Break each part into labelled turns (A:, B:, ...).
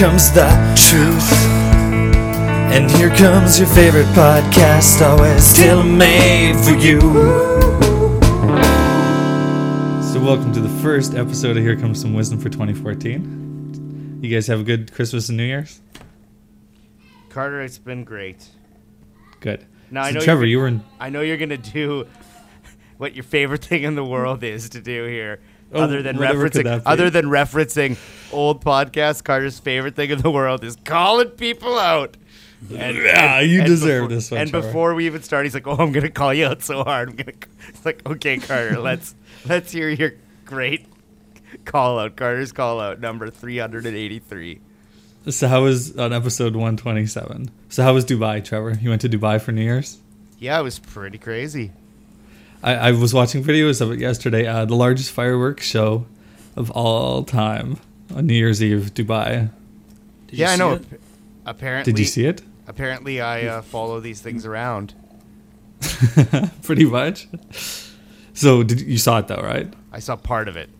A: wisdom. And here comes the truth. And here comes your favorite podcast, always tailor made for you.
B: So, welcome to the first episode of Here Comes Some Wisdom for 2014. You guys have a good Christmas and New Year's?
C: Carter, it's been great.
B: Good.
C: Now, I know
B: Trevor,
C: you're-
B: were in.
C: I know you're gonna do what your favorite thing in the world is to do here.
B: Oh,
C: other than
B: whatever could that
C: referencing, other than referencing old podcast, Carter's favorite thing in the world is calling people out. And,
B: Yeah, you deserve this one,
C: And before we even start, he's like, "Oh, I'm gonna call you out so hard. I'm gonna." It's like, "Okay, Carter, let's let's hear your great call out." Carter's call out number 383.
B: So, how was on episode 127? So, how was Dubai, Trevor? You went to Dubai for New Year's?
C: Yeah, it was pretty crazy.
B: I, I was watching videos of it yesterday. Uh, the largest fireworks show of all time on New Year's Eve, Dubai.
D: Did you
C: yeah, I know.
D: it?
C: Apparently,
B: Did you see it?
C: Apparently, I uh, follow these things around.
B: Pretty much. So, did you saw it though, right?
C: I saw part of it.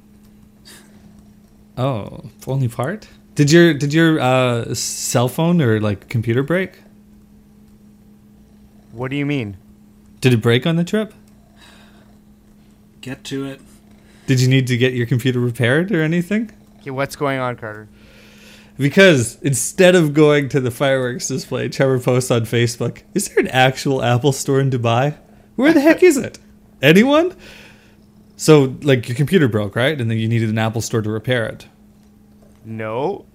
B: Oh, only part. Did your did your uh, cell phone or like computer break?
C: What do you mean?
B: Did it break on the trip?
D: Get to it.
B: Did you need to get your computer repaired or anything?
C: Okay, what's going on, Carter?
B: Because instead of going to the fireworks display, Trevor posts on Facebook, "Is there an actual Apple store in Dubai? Where the heck is it? Anyone?" So, like, your computer broke, right? And then you needed an Apple store to repair it.
C: No.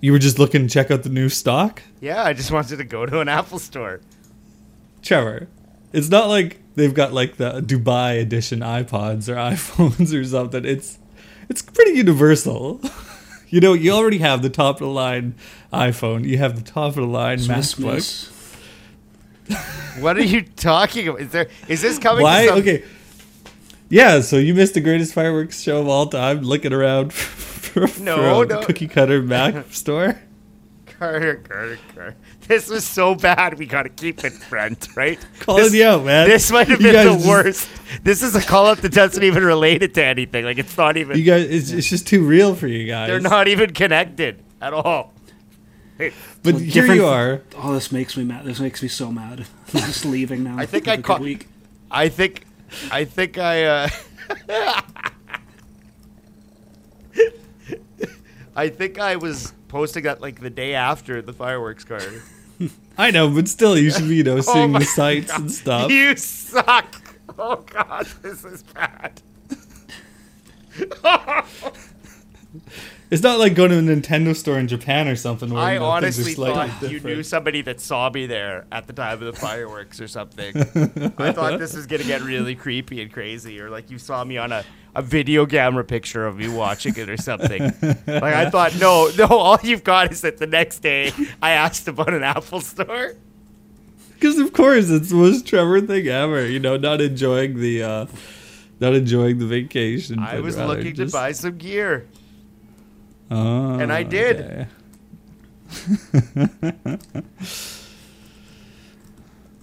B: You were just looking to check out the new stock,
C: Yeah, I just wanted to go to an Apple store.
B: Trevor. It's not like they've got like the Dubai edition iPods or iPhones or something. It's it's pretty universal. you know, you already have the top of the line iPhone. You have the top of the line
D: Swiss
B: MacBook.
C: What are you talking about? Is there is this coming?
B: Why?
C: Some,
B: Okay. Yeah, so you missed the greatest fireworks show of all time, looking around for, for
C: No,
B: a
C: no.
B: cookie cutter Mac store.
C: Carter, Carter, Carter. This was so bad. We got to keep it, Brent. Right?
B: Calling
C: this,
B: you out, man.
C: This might have
B: You
C: been the
B: just-
C: worst. This is a call up that doesn't even relate it to anything. Like it's not even.
B: You guys, it's, it's just too real for you guys.
C: they're not even connected at all.
B: But
D: Well,
B: here you are.
D: Oh, this makes me mad. This makes me so mad. I'm just leaving now.
C: I think
D: Have
C: I
D: a good
C: caught-
D: week.
C: I think, I think I. Uh, I think I was posting that like the day after the fireworks, Carter.
B: I know, but still, you should be, you know,
C: Oh
B: seeing
C: my
B: the sights
C: God.
B: and stuff.
C: You suck. Oh God, this is bad.
B: It's not like going to a Nintendo store in Japan or something. Where
C: I
B: you know,
C: honestly thought you knew somebody that saw me there at the time of the fireworks or something. I thought this was gonna get really creepy and crazy, or like you saw me on a, a video camera picture of me watching it or something. like I thought, no, no, all you've got is that the next day I asked about an Apple store.
B: Because of course, it's the most Trevor thing ever. You know, not enjoying the, uh, not enjoying the vacation.
C: I was
B: rather
C: looking
B: just-
C: to buy some gear.
B: Oh,
C: and I did.
B: okay.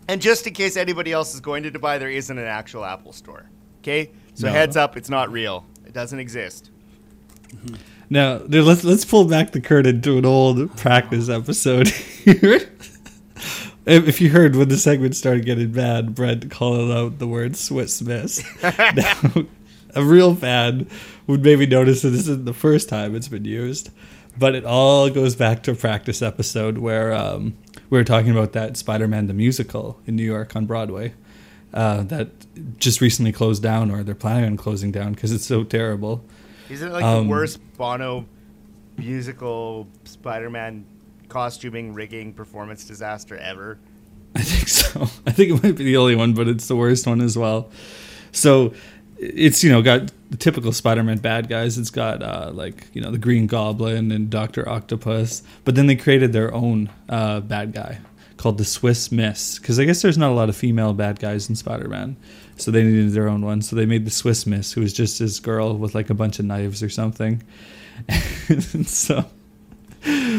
C: And just in case anybody else is going to Dubai, there isn't an actual Apple store. Okay, so
B: No.
C: heads up, it's not real. It doesn't exist. Mm-hmm.
B: Now, dude, let's let's pull back the curtain to an old practice episode here. if, if you heard when the segment started getting bad, Brent called out the word Swiss Miss. now, a real fan would maybe notice that this isn't the first time it's been used, but it all goes back to a practice episode where um, we were talking about that Spider-Man the musical in New York on Broadway. Uh, that just recently closed down, or they're planning on closing down because it's so terrible.
C: Is it like
B: Um,
C: the worst Bono musical Spider-Man costuming, rigging, performance disaster ever?
B: I think so. I think it might be the only one, but it's the worst one as well. So it's you know got the typical Spider-Man bad guys. It's got uh, like you know the Green Goblin and Doctor Octopus, but then they created their own uh, bad guy called the Swiss Miss because I guess there's not a lot of female bad guys in Spider-Man, so they needed their own one. So they made the Swiss Miss, who was just this girl with like a bunch of knives or something. so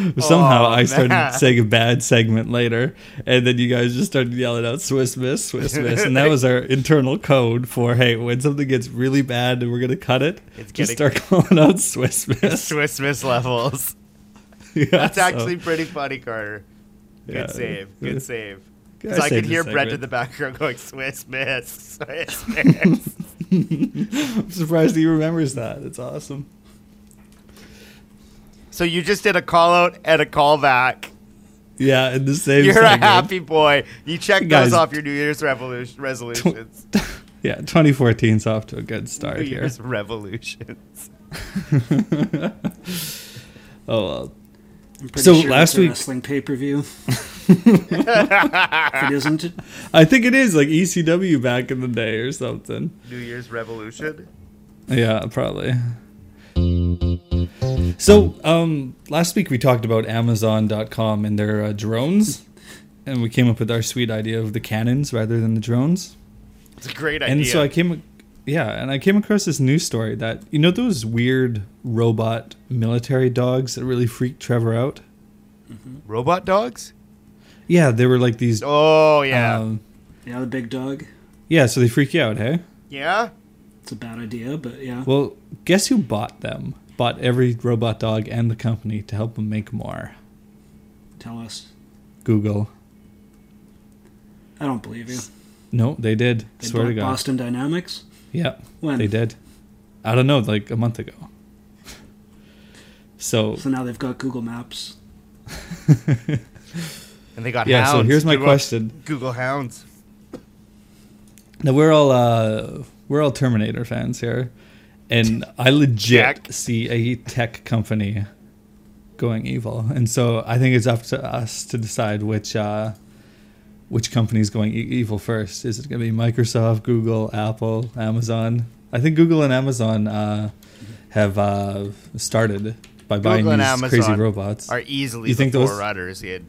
B: Somehow
C: Oh,
B: I started
C: man.
B: saying a bad segment later, and then you guys just started yelling out Swiss Miss, Swiss Miss, and that was our internal code for hey, when something gets really bad and we're gonna cut it,
C: It's
B: just
C: getting-
B: start calling out Swiss Miss.
C: Swiss Miss levels.
B: Yeah,
C: That's
B: so-
C: actually pretty funny, Carter. Good
B: Yeah.
C: save. Good save.
B: I
C: Because I,
B: saved
C: could hear Brent in the background going Swiss Miss, Swiss Miss.
B: I'm surprised he remembers that. It's awesome.
C: So you just did a call out and a call back.
B: Yeah, in the same.
C: You're
B: segment.
C: a happy boy. You check
B: Guys-
C: those off your New Year's revolution resolutions.
B: Yeah, 2014's off to a good start here.
C: New Year's revolutions.
B: Oh well.
D: I'm pretty
B: So,
D: sure
B: last
D: it's a
B: week-
D: wrestling pay per view. it isn't,
B: I think it is like ECW back in the day or something.
C: New Year's revolution.
B: Yeah, probably. So, um, last week we talked about Amazon.com and their uh, drones, and we came up with our sweet idea of the cannons rather than the drones.
C: It's a great idea.
B: And so I came, yeah, and I came across this news story that you know those weird robot military dogs that really freaked Trevor out.
C: Robot dogs?
B: Yeah, they were like these.
C: Oh yeah.
B: um,
D: yeah, the big dog.
B: yeah, so they freak you out, hey?
C: yeah?
D: It's a bad idea, but yeah.
B: Well, guess who bought them? Bought every robot dog and the company to help them make more.
D: Tell us.
B: Google.
D: I don't believe you.
B: No, they did.
D: They
B: Swear to God.
D: Boston Dynamics.
B: Yeah,
D: When?
B: they did. I don't know, like a month ago. So
D: So now they've got Google Maps.
C: And they got
B: yeah, so here's my
C: Google-
B: question.
C: Google hounds.
B: Now we're all uh we're all Terminator fans here, and I legit
C: Check.
B: see a tech company going evil, and so I think it's up to us to decide which uh which company is going e- evil first. Is it going to be Microsoft, Google, Apple, Amazon? I think Google and Amazon uh, have uh, started by buying
C: Google and
B: these crazy robots.
C: Are easily
B: You think
C: the
B: those-
C: forerunners in.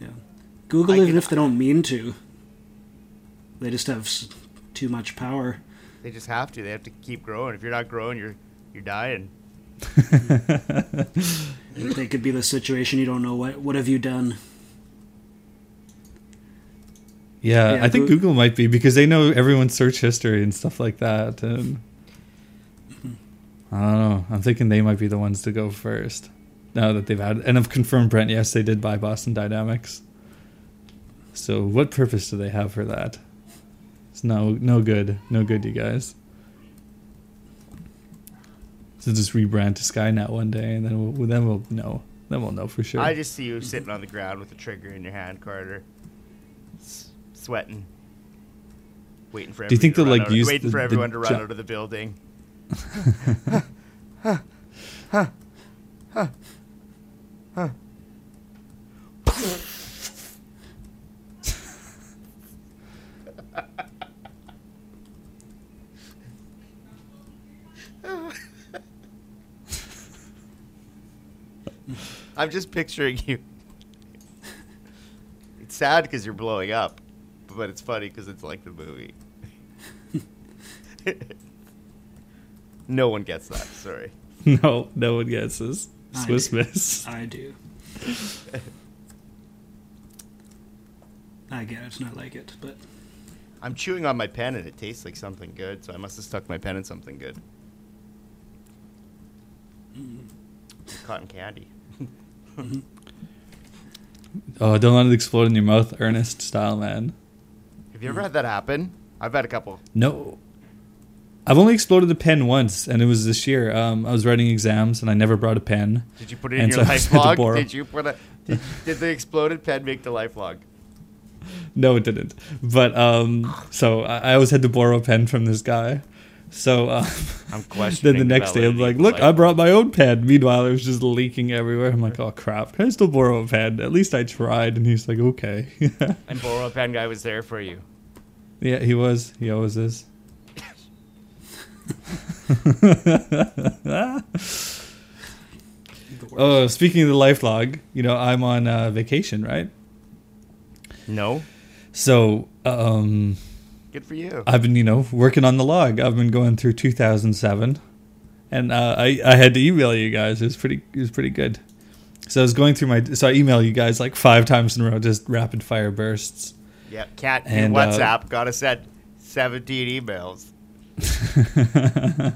D: Yeah. Google,
C: I
D: even
C: can-
D: if they don't mean to, they just have too much power.
C: They just have to. They have to keep growing. If you're not growing, you're you're dying.
D: They could be the situation you don't know what what have you done.
B: Yeah,
D: Yeah,
B: I think
D: Goo-
B: Google might be because they know everyone's search history and stuff like that. And mm-hmm. I don't know. I'm thinking they might be the ones to go first. Now that they've had, and I've confirmed, Brent. Yes, they did buy Boston Dynamics. So, what purpose do they have for that? It's no, no good, no good, you guys. So just rebrand to Skynet one day, and then we'll, then we'll know. Then we'll know for sure.
C: I just see you sitting on the ground with a trigger in your hand, Carter, S- sweating, waiting for.
B: Do you think they'll, like,
C: run out-
B: use
C: waiting
B: the-
C: for
B: the
C: everyone to run
B: ju-
C: out of the building? I'm just picturing you. It's sad because you're blowing up, but it's funny because it's like the movie. no one gets that. Sorry.
B: no, no one guesses.
D: I
B: Swiss
D: do.
B: Miss.
D: I do. I get it. It's not like it, but
C: I'm chewing on my pen and it tastes like something good, so I must have stuck my pen in something good. Mm. Cotton candy.
B: Oh, don't let it explode in your mouth, Ernest style, man.
C: Have you ever had that happen? I've had a couple.
B: No. I've only exploded a pen once, and it was this year. Um, I was writing exams, and I never brought a pen.
C: Did you put it in your
B: so
C: life log? Did you put a? Did, did the exploded pen make the life log?
B: No, it didn't. But um, so I, I always had to borrow a pen from this guy. So um,
C: I'm questioning.
B: then the next day, I'm like, "Look, I brought my own pen." Meanwhile, it was just leaking everywhere. I'm like, "Oh crap! Can I still borrow a pen? At least I tried." And he's like, "Okay."
C: And borrow a pen guy was there for you.
B: yeah, he was. He always is. Oh, speaking of the life log, you know, I'm on uh, vacation, right?
C: No.
B: So, um,
C: Good for you.
B: I've been, you know, working on the log. I've been going through 2007, and uh, I I had to email you guys. It was pretty it was pretty good. So I was going through my. So I email you guys like five times in a row, just rapid fire bursts.
C: Yeah, cat
B: And, uh,
C: WhatsApp got to send 17 emails.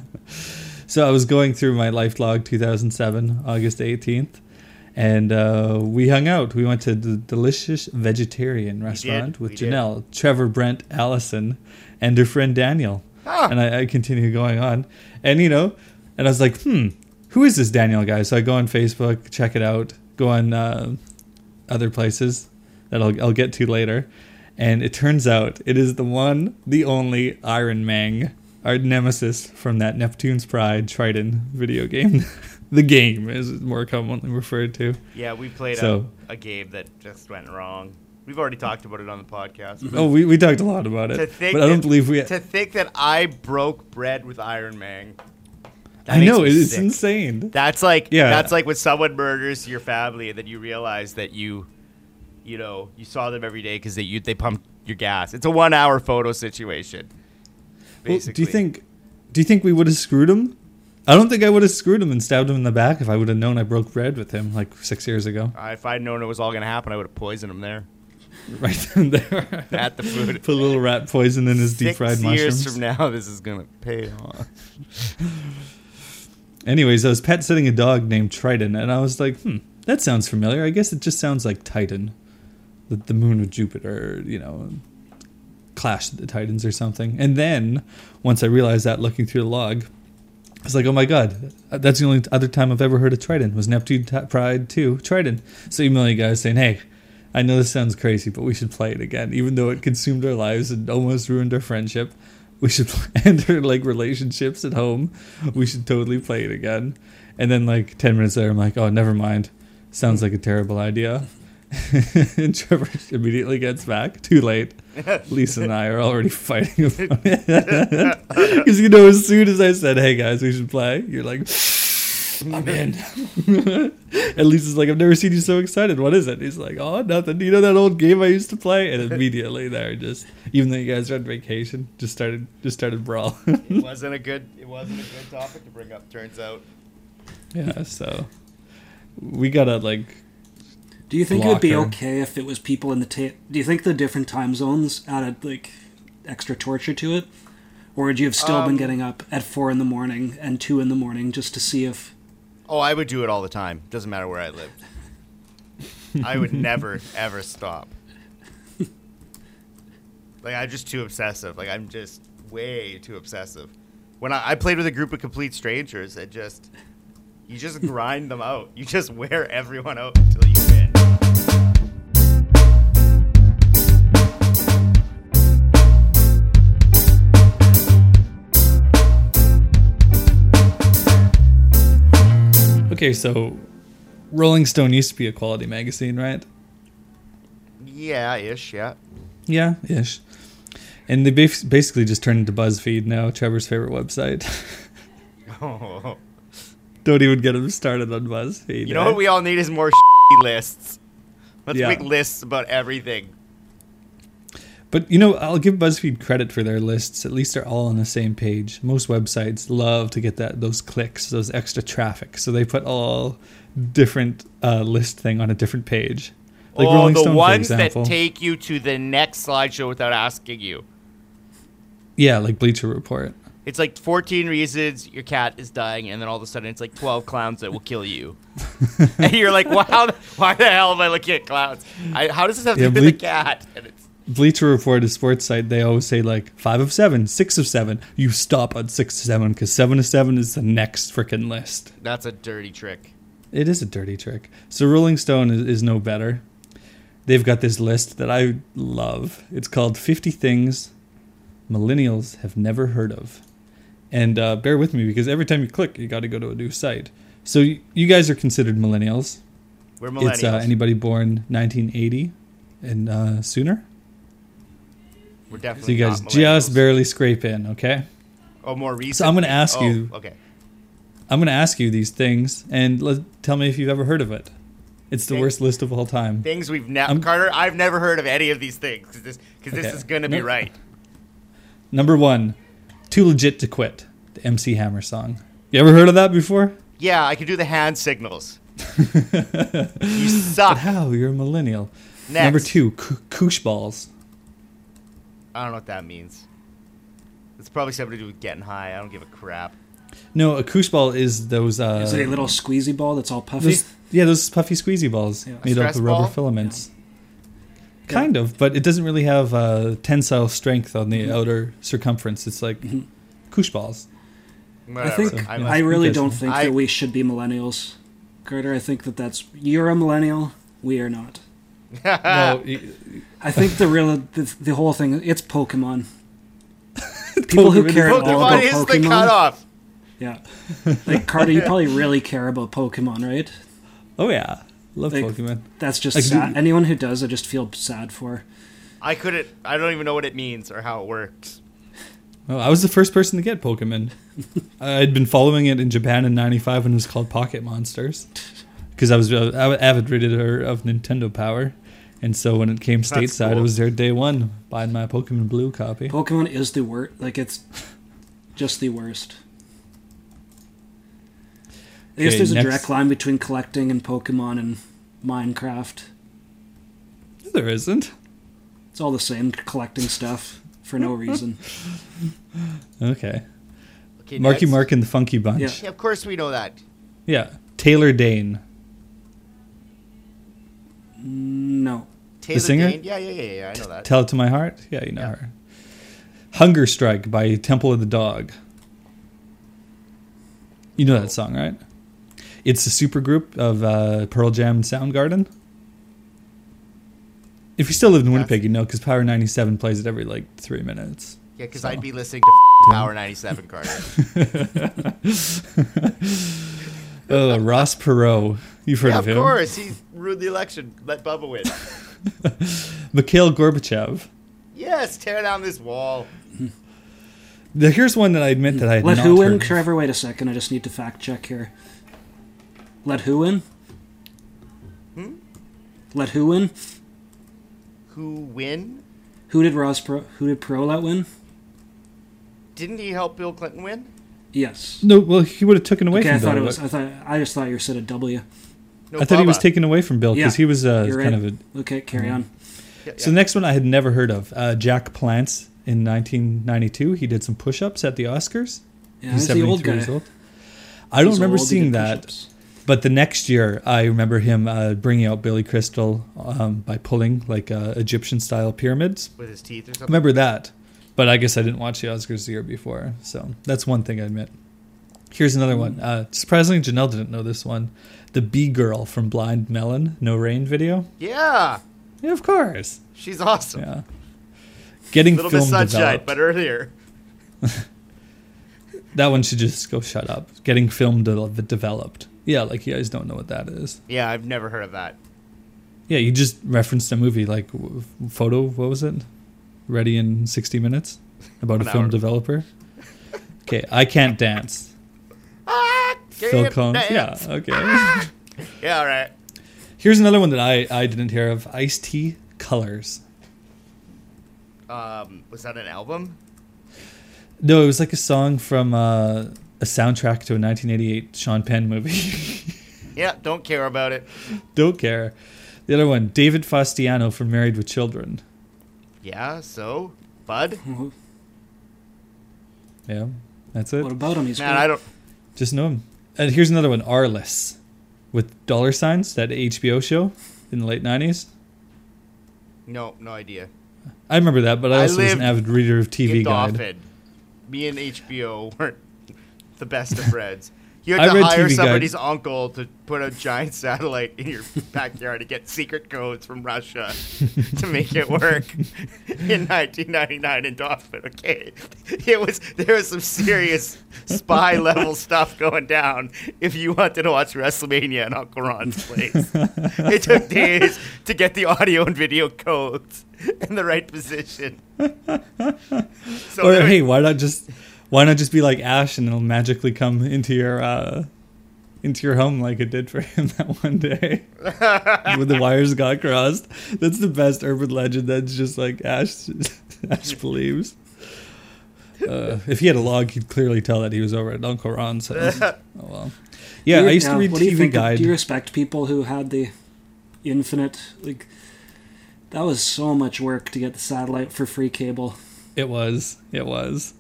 B: So I was going through my life log 2007, August 18th, and uh, we hung out. We went to the delicious vegetarian restaurant with
C: we did.
B: Janelle, Trevor, Brent, Allison, and her friend Daniel.
C: Ah.
B: And I, I continue going on, and you know, and I was like, hmm, who is this Daniel guy? So I go on Facebook, check it out, go on uh, other places that I'll, I'll get to later. And it turns out it is the one, the only Iron Man, our nemesis from that Neptune's Pride Triton video game. the game is more commonly referred to.
C: Yeah, we played
B: So-
C: a, a game that just went wrong. We've already talked about it on the podcast. Mm-hmm.
B: Oh, we, we talked a lot about it.
C: to think
B: But I don't
C: that-
B: believe we.
C: to think that I broke bread with Iron Man.
B: I know, it's
C: sick.
B: insane.
C: That's like
B: Yeah.
C: that's like when someone murders your family and then you realize that you, you know, you saw them every day because they you, they pumped your gas. It's a one hour photo situation.
B: Well,
C: Basically.
B: do you think? Do you think we would have screwed him? I don't think I would have screwed him and stabbed him in the back if I would have known I broke bread with him like six years ago.
C: Uh, if I'd known it was all gonna happen, I would have poisoned him there
B: Right then there.
C: at the food.
B: Put a little rat poison in his deep
C: Six
B: fried
C: years
B: mushrooms.
C: from now, this is gonna pay off.
B: Anyways, I was pet sitting a dog named Triton, and I was like, hmm, that sounds familiar. I guess it just sounds like Titan, the, the moon of Jupiter, you know, Clash of the Titans or something. And then, once I realized that looking through the log, I was like, oh my god, that's the only other time I've ever heard of Triton was Neptune T- Pride 2, Triton. So email you guys saying, hey, I know this sounds crazy, but we should play it again, even though it consumed our lives and almost ruined our friendship. We should end our like relationships at home. We should totally play it again. And then like ten minutes later, I'm like, oh, never mind. Sounds like a terrible idea. And Trevor immediately gets back. Too late. Lisa and I are already fighting about it. Because you know, as soon as I said, "Hey guys, we should play," you're like, "I'm in." At Lisa's like, "I've never seen you so excited. What is it?" He's like, "Oh, nothing. You know that old game I used to play?" And immediately there, just even though you guys are on vacation, just started just started brawl.
C: it wasn't a good. It wasn't a good topic to bring up. Turns out.
B: yeah, so we gotta like
D: Do you think it would be okay if it was people in the ta- Do you think the different time zones added like extra torture to it, or would you have still
C: Um,
D: been getting up at four in the morning and two in the morning just to see if?
C: Oh, I would do it all the time. Doesn't matter where I lived. I would never ever stop. Like I'm just too obsessive. Like I'm just way too obsessive. When I, I played with a group of complete strangers, it just you just grind them out. You just wear everyone out until you
B: okay. So Rolling Stone used to be a quality magazine, right?
C: Yeah, ish. Yeah.
B: Yeah, ish. And they basically just turned into BuzzFeed now, Trevor's favorite website.
C: Oh.
B: Don't even get him started on BuzzFeed.
C: You know
B: eh?
C: what we all need is more lists. Let's
B: Yeah.
C: make lists about everything.
B: But you know, I'll give BuzzFeed credit for their lists. At least they're all on the same page. Most websites love to get that those clicks, those extra traffic. So they put all different uh, list thing on a different page. Like
C: oh,
B: Rolling
C: the
B: Stone, for
C: ones that take you to the next slideshow without asking you.
B: yeah, like Bleacher Report.
C: It's like 14 reasons your cat is dying, and then all of a sudden it's like 12 clowns that will kill you. and you're like, wow, why the hell am I looking at clowns? I, how does this have to
B: Yeah,
C: do with the
B: Ble-
C: cat?
B: Bleacher Report, a sports site, they always say like five of seven, six of seven. You stop on six to seven because seven to seven is the next freaking list.
C: that's a dirty trick.
B: It is a dirty trick. So Rolling Stone is, is no better. They've got this list that I love. It's called 50 Things Millennials Have Never Heard of. And uh, bear with me because every time you click, you got to go to a new site. So y- you guys are considered millennials.
C: We're millennials.
B: It's uh, anybody born 1980 and uh, sooner.
C: We're
B: So you guys just barely scrape in, okay?
C: Oh, more recent.
B: So I'm gonna ask
C: oh,
B: you-
C: Okay.
B: I'm going to ask you these things and let, tell me if you've ever heard of it. It's the
C: Okay.
B: worst list of all time.
C: Things we've never. Carter, I've never heard of any of these things because this because this
B: Okay.
C: is gonna be
B: No.
C: right.
B: Number one, Too Legit to Quit, the MC Hammer song. You ever heard of that before?
C: Yeah, I can do the hand signals. You suck.
B: How? You're a millennial.
C: Next.
B: Number two, koosh balls.
C: I don't know what that means. It's probably something to do with getting high. I don't give a crap.
B: No, a koosh ball is those. Uh,
D: Is it a little squeezy ball that's all puffy?
B: those, yeah, those puffy squeezy balls
D: Yeah.
B: made up of rubber
C: ball?
B: filaments. Kind of, but it doesn't really have uh, tensile strength on the
D: Mm-hmm.
B: outer circumference. It's like koosh balls.
D: I
C: Whatever.
D: think
C: I'm
D: I
C: a-
D: really don't think
C: I-
D: that we should be millennials, Carter. I think that that's you're a millennial. We are not.
B: No, y-
D: I think the real the, the whole thing it's Pokemon. People who
B: Pokemon-
D: care all
C: Pokemon
D: about
C: is the
D: Pokemon.
C: cutoff.
D: Yeah, like Carter, you probably really care about Pokemon, right?
B: oh yeah, love
D: Like-
B: Pokemon.
D: That's just
B: Like,
D: sad. Anyone who does, I just feel sad for.
C: I couldn't. I don't even know what it means or how it works.
B: Well, I was the first person to get Pokemon. I'd been following it in Japan in '95 when it was called Pocket Monsters, because I was uh, an avid reader of Nintendo Power, and so when it came stateside,
C: cool.
B: I was there day one buying my Pokemon Blue copy.
D: Pokemon is the worst. Like it's just the worst. I guess
B: Okay,
D: there's a
B: next-
D: direct line between collecting and Pokemon and Minecraft.
B: There isn't.
D: It's all the same, collecting stuff for no reason.
B: Okay,
C: Okay,
B: Marky
C: next.
B: Mark and the Funky Bunch.
D: Yeah.
C: Yeah, of course we know that.
B: Yeah, Taylor Dayne.
D: No.
C: Taylor
B: singer?
C: Dayne? Yeah, yeah, yeah, yeah. I know that.
B: Tell it to my heart. Yeah, you know
C: Yeah.
B: her. Hunger Strike by Temple of the Dog. You know that song, right? It's a supergroup of uh, Pearl Jam and Soundgarden. If you still live in. Winnipeg, you know because Power 97 plays it every like three minutes.
C: Yeah, because
B: So.
C: I'd be listening to Power 97, Carter.
B: Oh, Ross Perot. You've heard
C: yeah,
B: of him.
C: of course. He ruined the election. Let Bubba win.
B: Mikhail Gorbachev.
C: yes, tear down this wall.
B: The, here's one that I admit that I had
D: Let
B: not
D: who
B: heard
D: in?
B: of.
D: Trevor, wait a second. I just need to fact check here. Let who in?
C: Hmm?
D: Let who in?
C: Who win?
D: Who did Ross Perot? Who did Perot let win?
C: Didn't he help Bill Clinton win?
D: Yes.
B: No, well, he would have taken away
D: Okay,
B: from
D: I thought
B: Bill.
D: it was. I thought. I just thought you said a W.
C: No,
B: I thought he was taken away from Bill because
D: Yeah,
B: he was uh, kind
D: right.
B: of a
D: Okay, carry on.
C: Yeah,
B: So the next one I had never heard of. Uh, Jack Palance in 1992. He did some push-ups at the Oscars.
D: Yeah,
B: He's
D: he's the old
B: 73
D: guy.
B: years old. I don't
D: He's
B: remember
D: old,
B: seeing that,
D: push-ups.
B: but the next year I remember him uh, bringing out Billy Crystal um, by pulling like uh, Egyptian-style pyramids.
C: with his teeth or
B: I
C: something.
B: remember that, but I guess I didn't watch the Oscars the year before, so that's one thing I admit. Here's another one. Uh, surprisingly, Janelle didn't know this one. The Bee Girl from Blind Melon, No Rain video.
C: Yeah,
B: Yeah, of course.
C: she's awesome.
B: Yeah. Getting
C: Little Miss
B: film
C: Sunshine,
B: developed.
C: but earlier.
B: That one should just go shut up. Getting film de- developed. Yeah, like you guys don't know what that is.
C: Yeah, I've never heard of that.
B: Yeah, you just referenced a movie like w- photo. What was it? Ready in sixty minutes about a film
C: hour.
B: developer. Okay, I can't dance.
C: Ah,
B: Phil
C: can't
B: Collins. Yeah.
C: dance.
B: Okay.
C: Yeah, all right.
B: Here's another one that I I didn't hear of. Ice T Colors.
C: Um, was that an album?
B: No, it was like a song from uh, a soundtrack to a 1988 Sean Penn movie.
C: Yeah, don't care about it.
B: don't care. The other one, David Faustino from Married with Children.
C: Yeah, so, Bud?
D: Well,
B: Yeah, that's it.
D: What about him? He's
C: Man,
D: great.
C: I don't.
B: Just know him. And here's another one, Arliss, with dollar signs, that HBO show in the late 90s.
C: No, no idea.
B: I remember that, but I
C: I
B: also was an avid reader of TV Guide.
C: Dauphin. Me and HBO weren't the best of friends. You
B: I
C: had to hire
B: TV Guide.
C: somebody's uncle to put a giant satellite in your backyard to get secret codes from Russia to make it work in 1999 in Dauphin. Okay, it was there was some serious spy level stuff going down if you wanted to watch WrestleMania in Uncle Ron's place. it took days to get the audio and video codes in the right position. So
B: Or hey, why not just why not just be like Ash and it'll magically come into your uh into your home like it did for him that one day when the wires got crossed. That's the best urban legend. That's just like Ash. Ash believes. Uh, if he had a log, he'd clearly tell that he was over at Uncle Ron's house. oh well. Yeah,
D: you-
B: I used to read
D: what do you
B: TV
D: think of-
B: Guide.
D: do you respect people who had the infinite like? That was so much work to get the satellite for free cable.
B: It was. It was.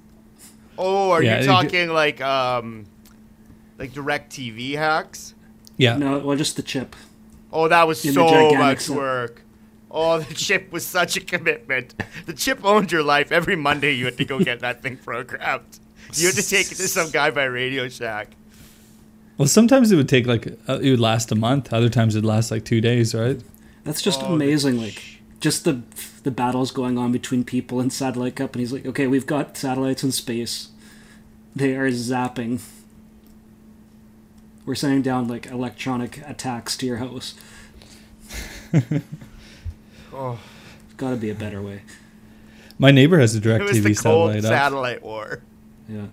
C: Oh, are
B: Yeah,
C: you
B: it-
C: talking like um, like direct TV hacks?
B: Yeah.
D: No, well, just the chip.
C: Oh, that was
D: In the
C: so
D: gigantic
C: much
D: set.
C: work. Oh, the chip was such a commitment. The chip owned your life. Every Monday you had to go get that thing programmed. You had to take it to some guy by Radio Shack.
B: Well, sometimes it would take like uh, it would last a month. Other times it'd last like two days, right?
D: That's just
C: Oh, the
D: amazing. Like just the the battles going on between people and satellite companies. Like, okay, we've got satellites in space. They are zapping. We're sending down like electronic attacks to your house.
C: Oh,
D: Got to be a better way.
B: My neighbor has a direct TV satellite up.
C: satellite war.
D: Yeah.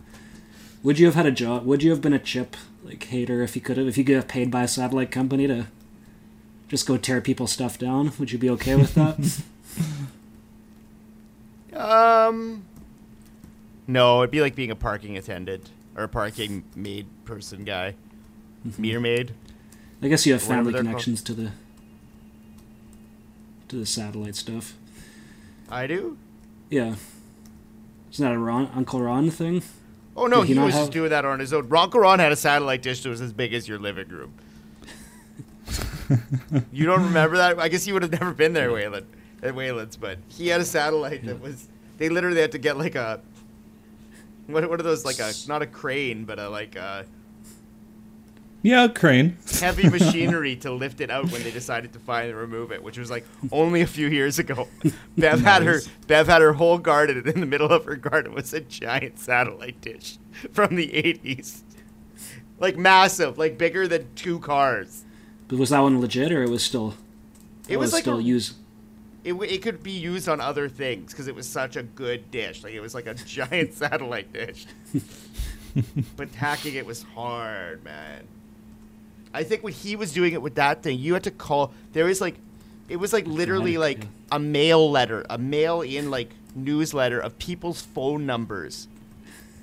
D: Would you have had a job? Would you have been a chip like hater if you could have? If you could have paid by a satellite company to just go tear people's stuff down? Would you be okay with that?
C: Um, no, it'd be like being a parking attendant or a parking maid person guy, meter maid.
D: I guess you have family
C: they're called.
D: connections to the to the satellite stuff.
C: I do.
D: Yeah. Isn't that a Ron, Uncle Ron thing?
C: Oh no,
D: Did he
C: he was
D: have-
C: just doing that on his own. Ronco Ron had a satellite dish that was as big as your living room. you don't remember that? I guess you would have never been there, Wayland, at Wayland's, but he had a satellite that was. They literally had to get like a. What, what are those like a not a crane but a like a
B: Yeah, crane.
C: heavy machinery to lift it out when they decided to finally remove it, which was like only a few years ago. Bev had her Bev had her whole garden, and in the middle of her garden was a giant satellite dish from the '80s, like massive, like bigger than two cars.
D: But was that one legit or it was still?
C: It was like
D: still
C: a-
D: used.
C: It, it could be used on other things because it was such a good dish. Like it was like a giant satellite dish. but hacking it was hard, man. I think when he was doing it with that thing, you had to call. There was like, it was like literally like a mail letter, a mail in like newsletter of people's phone numbers.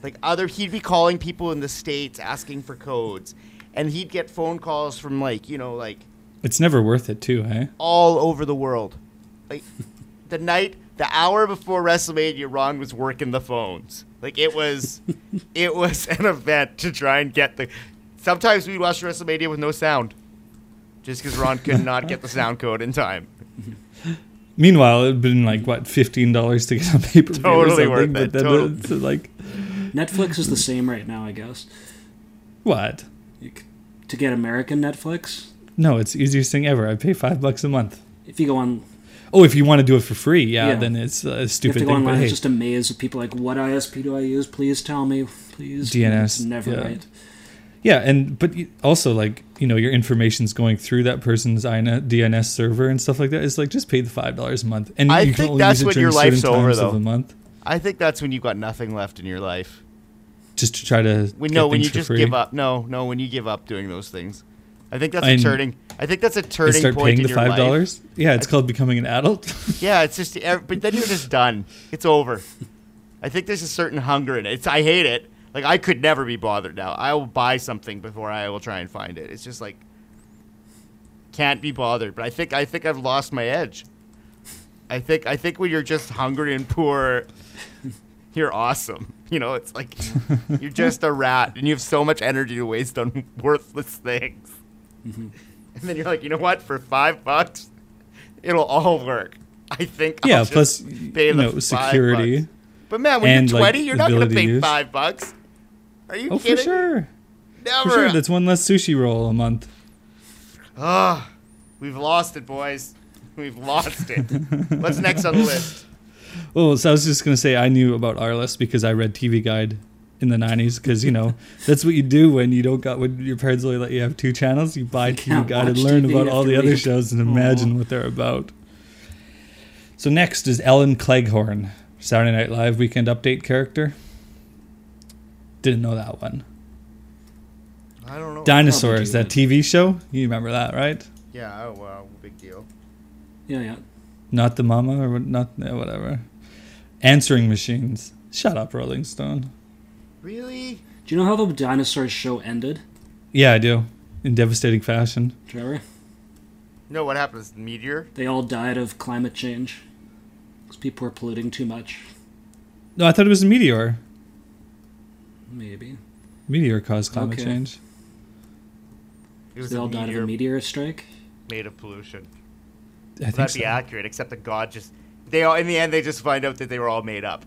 C: Like other, he'd be calling people in the states asking for codes, and he'd get phone calls from like you know like
B: It's never worth it, too, eh?
C: all over the world. Like the night, the hour before WrestleMania, Ron was working the phones. Like it was, it was an event to try and get the. Sometimes we'd watch WrestleMania with no sound, just because Ron could not get the sound code in time.
B: Meanwhile, it'd been like what fifteen dollars to get on paper.
C: Totally
B: or
C: worth
B: something,
C: it,
B: But then
C: totally.
B: it's like
D: Netflix is the same right now, I guess.
B: what?
D: You c- to get American Netflix,
B: No, it's the easiest thing ever. I pay five bucks a month.
D: if you go on,
B: Oh, if you want to do it for free, yeah,
D: Yeah.
B: then it's a
D: you have
B: stupid
D: to go
B: thing.
D: online.
B: But hey,
D: It's just amazed maze of people like, what ISP do I use? Please tell me, please.
B: DNS,
D: It's never
B: yeah.
D: right.
B: yeah, and but also like you know your information's going through that person's INA DNS server and stuff like that. It's like just pay the five dollars a month, and
C: I
B: you can
C: think
B: only
C: that's
B: use it
C: when
B: during
C: your life's
B: certain
C: over,
B: times of
C: though.
B: a month,
C: I think that's when you've got nothing left in your life.
B: just to try to
C: When
B: get
C: no, when you
B: for
C: just
B: free.
C: give up. No, no, when you give up doing those things. I think that's
B: And-
C: a turning. I think that's a
B: and
C: turning
B: start
C: point
B: paying
C: in
B: the
C: your
B: five
C: life.
B: dollars. Yeah, it's called becoming an adult.
C: Yeah, it's just, but then you're just done. It's over. I think there's a certain hunger in it. It's, I hate it. Like I could never be bothered now. I will buy something before I will try and find it. It's just like can't be bothered. But I think I think I've lost my edge. I think I think when you're just hungry and poor, you're awesome. You know, it's like you're just a rat and you have so much energy to waste on worthless things. Mm-hmm. And then you're like, you know what? For five bucks, it'll all work. I think.
B: Yeah, plus
C: pay
B: you know security.
C: bucks. But man, when
B: and,
C: you're
B: like,
C: 20, you're not going to pay five bucks. Are you kidding?
B: Oh, for sure.
C: Never.
B: For sure, that's one less sushi roll a month.
C: Ah, we've lost it, boys. We've lost it. What's next on the list?
B: Well, so I was just gonna say I knew about Arliss because I read TV Guide in the '90s because you know that's what you do when you don't got when your parents only let you have two channels. You buy TV
D: can't
B: Guide and learn
D: TV,
B: about all
D: have to
B: the other shows and imagine
D: Aw.
B: what they're about. So next is Ellen Cleghorne, Saturday Night Live Weekend Update character. Didn't know that one.
C: I don't know.
B: Dinosaurs, that
D: Probably
B: TV show. You remember that, right?
C: Yeah, oh wow, big deal.
D: Yeah, yeah.
B: Not the mama or not yeah, whatever. Answering machines. Shut up, Rolling Stone.
C: Really?
D: Do you know how the dinosaur show ended?
B: Yeah, I do. In devastating fashion.
D: Trevor?
C: No, what happens? Meteor?
D: They all died of climate change. Because people were polluting too much.
B: No, I thought it was a meteor.
D: Maybe.
B: Meteor caused climate
D: Okay.
B: change.
C: It was
D: They all died of
C: meteor
D: a meteor strike.
C: made of pollution.
B: I
C: Would
B: think
C: that
B: so.
C: be accurate? Except that God just they all in the end they just find out that they were all made up.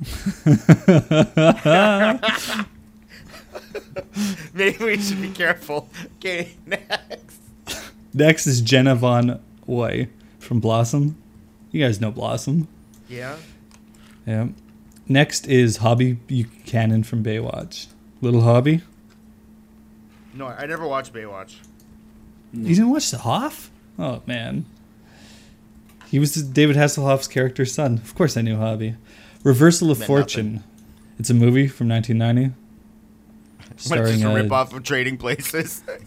C: Maybe we should be careful. Okay, next.
B: Next is Jenna Von Oy from Blossom. You guys know Blossom.
C: Yeah.
B: Yeah. Next is Hobie Buchannon from Baywatch. Little Hobie.
C: No, I never watched Baywatch.
B: You didn't watch The Hoff? Oh man. He was David Hasselhoff's character's son. Of course I knew Hobie. Reversal of
C: Meant
B: Fortune. It's a movie from 1990.
C: What, just a
B: uh,
C: rip off of Trading Places.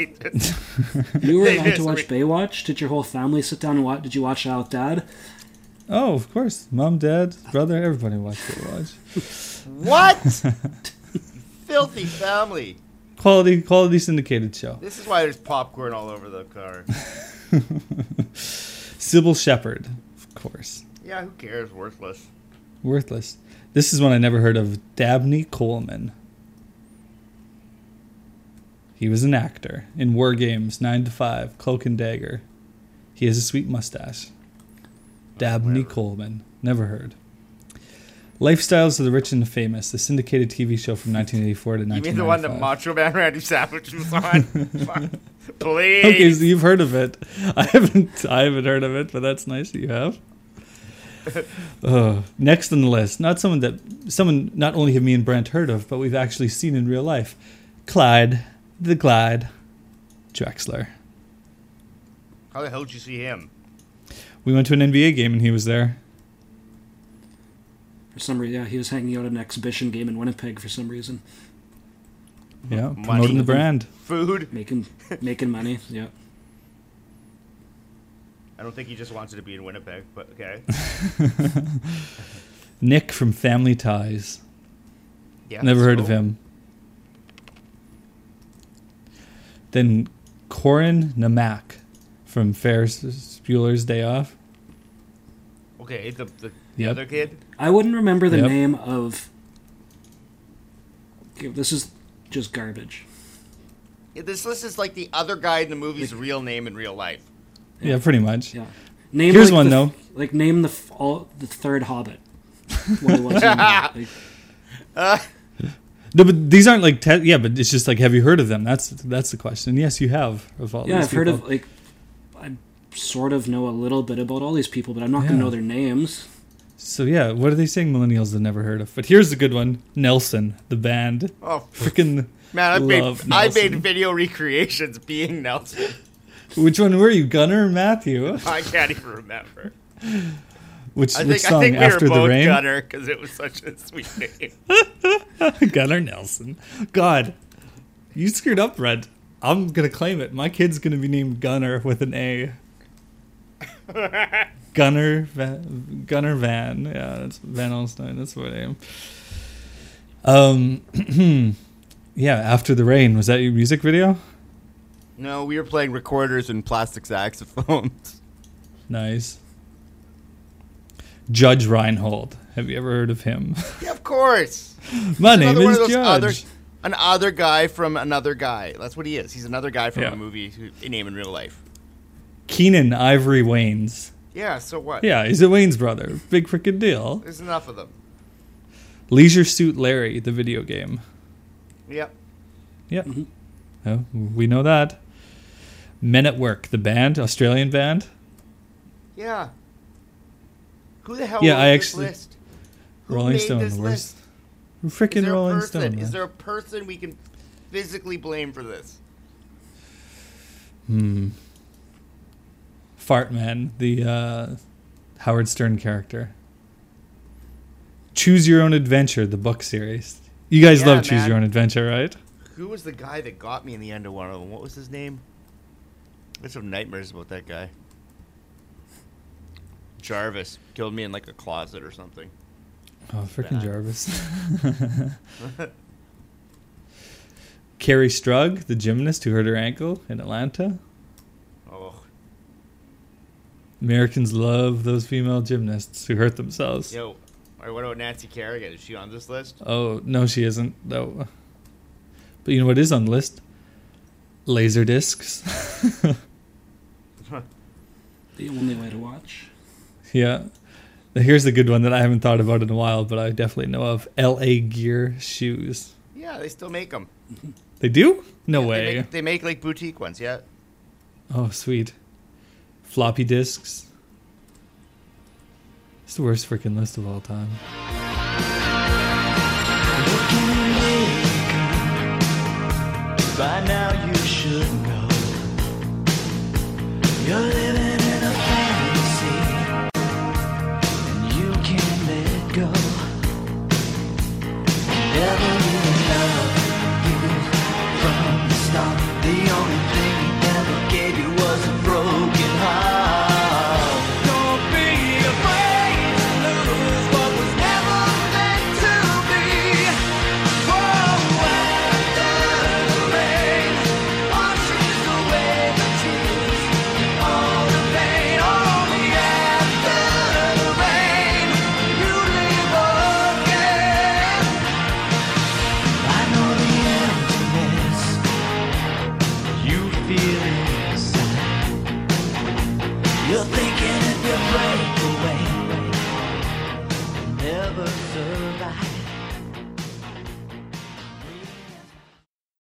D: You were
C: They
D: allowed to watch Baywatch? Did your whole family sit down and watch? Did you watch that with dad?
B: Oh, of course. Mom, dad, brother, everybody watched Baywatch.
C: what? Filthy family.
B: Quality, quality syndicated show.
C: This is why there's popcorn all over the car.
B: Cybill Shepherd, of course.
C: Yeah, who cares? Worthless.
B: Worthless. This is one I never heard of. Dabney Coleman. He was an actor in War Games, 9 to 5, Cloak and Dagger. He has a sweet mustache. Dabney
C: whatever.
B: Coleman. Never heard. Lifestyles of the Rich and the Famous, the syndicated TV show from 1984 to
C: You mean the one that Macho Man Randy Savage was on? Please.
B: Okay, so you've heard of it. I haven't. I haven't heard of it, but that's nice that you have. Uh, next on the list, not someone that someone not only have me and Brent heard of, but we've actually seen in real life. Clyde, the Glide, Drexler.
C: How the hell did you see him?
B: We went to an NBA game and he was there.
D: For some reason, yeah, he was hanging out at an exhibition game in Winnipeg for some reason,
B: Yeah,
C: Money.
B: promoting the brand.
C: Food?
D: making making money. Yeah.
C: I don't think he just wanted to be in Winnipeg, but okay.
B: Nick from Family Ties.
C: Yeah.
B: Never heard of him. Then Corin Namak from Ferris Bueller's Day Off.
C: Okay, the, the, the
B: Yep.
C: other kid?
D: I wouldn't remember the
B: Yep.
D: name of. This is just garbage.
C: Yeah, this list is like the other guy in the movie's real name in real life.
B: Yeah, pretty much.
D: Yeah. Name
B: Here's
D: like,
B: one,
D: the,
B: though.
D: Like name the f- all the third Hobbit. What it was in that.
B: No, but these aren't like te- yeah, but it's just like have you heard of them? That's that's the question. Yes, you have of all
D: yeah,
B: these
D: I've heard of like. I sort of know a little bit about all these people, but I'm not gonna know their names.
B: So yeah, what are they saying millennials have never heard of? But here's a good one: Nelson, the band.
C: Oh,
B: Freaking
C: man, I made,
B: love
C: I made video recreations being Nelson.
B: Which one were you, Gunnar or Matthew?
C: I can't even remember.
B: Which
C: I
B: which
C: think, I
B: song?
C: think we
B: After
C: were
B: the rain.
C: Gunnar because it was such a sweet name.
B: Gunnar Nelson. God, you screwed up, Red. I'm gonna claim it. My kid's gonna be named Gunnar with an A. Gunnar Van, Gunnar Van. Yeah, that's Van Alstyne. That's what I am. Um, yeah. After the rain was that your music video?
C: No, we were playing recorders and plastic saxophones.
B: Nice. Judge Reinhold. Have you ever heard of him?
C: Yeah, of course.
B: My name is Judge.
C: other, an other guy from another guy. That's what he is. He's another guy from
B: Yeah.
C: a movie name in real life.
B: Keenen Ivory Wayans.
C: Yeah, so what?
B: Yeah, he's a Wayans brother. Big freaking deal.
C: There's enough of them.
B: Leisure Suit Larry, the video game.
C: Yep.
B: Yeah. Mm-hmm. Oh, we know that. Men at Work, the band, Australian band.
C: Yeah. Who the hell
B: Yeah, I actually-
C: list? Who
B: Rolling Stone, the worst.
C: list?
B: Freaking Rolling
C: person?
B: Stone.
C: Is there a person we can physically blame for this?
B: Hmm. Fartman, the uh, Howard Stern character. Choose Your Own Adventure, the book series. You guys
C: Yeah,
B: love Choose. Your Own Adventure, right?
C: Who was the guy that got me in the end of one of them? What was his name? I some nightmares about that guy. Jarvis killed me in like a closet or something.
B: Oh, freaking Jarvis. Kerri Strug, the gymnast who hurt her ankle in Atlanta.
C: Oh,
B: Americans love those female gymnasts who hurt themselves.
C: yo. Or what about Nancy Kerrigan? Is she on this list?
B: Oh no, she isn't though. But you know what is on the list? Laser discs.
D: The only way to watch.
B: yeah. Here's a good one that I haven't thought about in a while, but I definitely know of. L.A. Gear shoes.
C: Yeah, they still make them.
B: They do? No
C: They
B: way.
C: make, they make like boutique ones. Yeah.
B: Oh, sweet. Floppy disks. It's the worst freaking list of all time.
A: By now